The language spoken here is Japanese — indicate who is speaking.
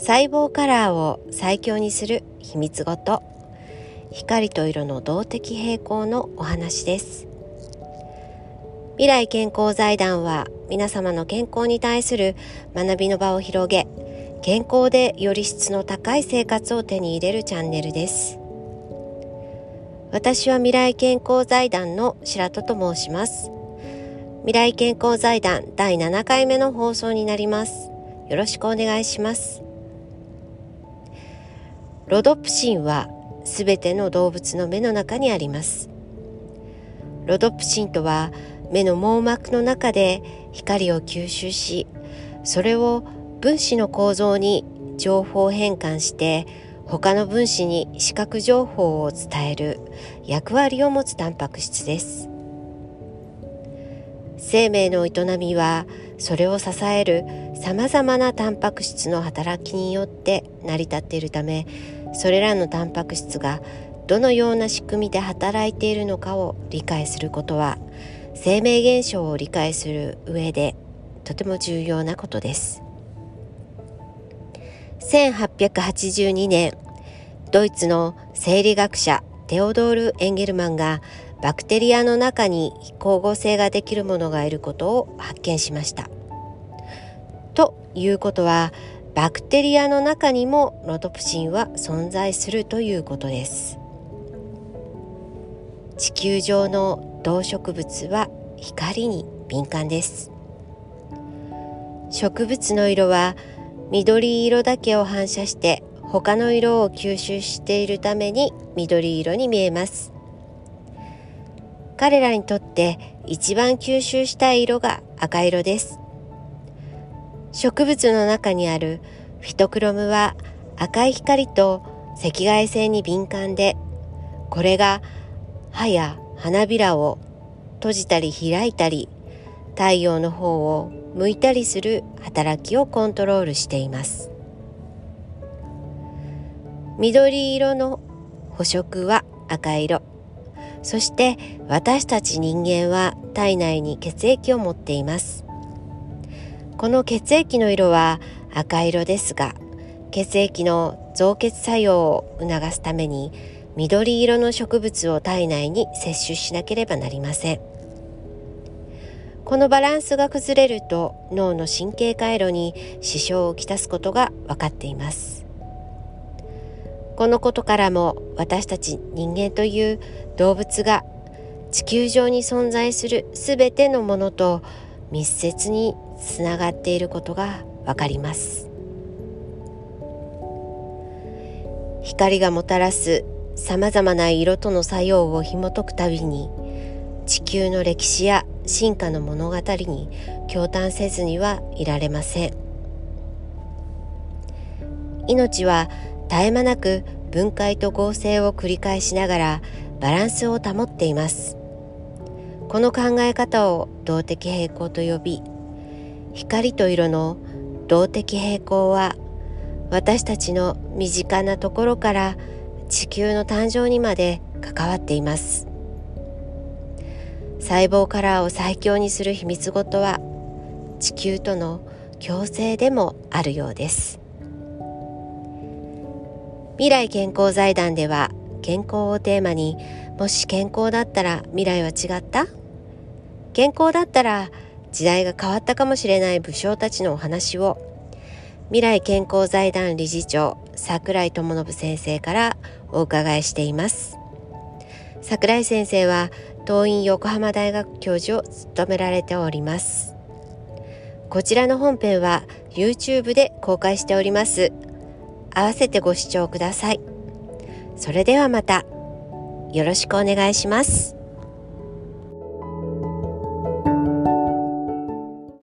Speaker 1: 細胞カラーを最強にする秘密ごと光と色の動的平衡のお話です。未来健康財団は皆様の健康に対する学びの場を広げ健康でより質の高い生活を手に入れるチャンネルです。私は未来健康財団の白戸と申します。未来健康財団第7回目の放送になります。よろしくお願いします。ロドプシンはすべての動物の目の中にあります。ロドプシンとは目の網膜の中で光を吸収しそれを分子の構造に情報変換して他の分子に視覚情報を伝える役割を持つタンパク質です。生命の営みはそれを支えるさまざまなタンパク質の働きによって成り立っているためそれらのタンパク質がどのような仕組みで働いているのかを理解することは生命現象を理解する上でとても重要なことです1882年ドイツの生理学者テオドール・エンゲルマンがバクテリアの中に光合成ができるものがいることを発見しました。ということはバクテリアの中にもロトプシンは存在するということです。地球上の動植物は光に敏感です。植物の色は緑色だけを反射して他の色を吸収しているために緑色に見えます。彼らにとって一番吸収したい色が赤色です。植物の中にあるフィトクロムは赤い光と赤外線に敏感でこれが歯や花びらを閉じたり開いたり太陽の方を向いたりする働きをコントロールしています。緑色の捕食は赤色。そして私たち人間は体内に血液を持っています。この血液の色は赤色ですが血液の造血作用を促すために緑色の植物を体内に摂取しなければなりません。このバランスが崩れると脳の神経回路に支障をきたすことが分かっています。このことからも私たち人間という動物が地球上に存在する全てのものと密接につながっていることがわかります。光がもたらすさまざまな色との作用を紐解くたびに地球の歴史や進化の物語に驚嘆せずにはいられません。命は絶え間なく分解と合成を繰り返しながらバランスを保っています。この考え方を動的平衡と呼び光と色の動的平衡は私たちの身近なところから地球の誕生にまで関わっています。細胞カラーを最強にする秘密ごとは地球との共生でもあるようです。未来健康財団では健康をテーマにもし健康だったら未来は違った？健康だったら時代が変わったかもしれない武将たちのお話を未来健康財団理事長桜井智信先生からお伺いしています。桜井先生は東院横浜大学教授を務められております。こちらの本編は YouTube で公開しております。合わせてご視聴ください。それではまた。よろしくお願いします。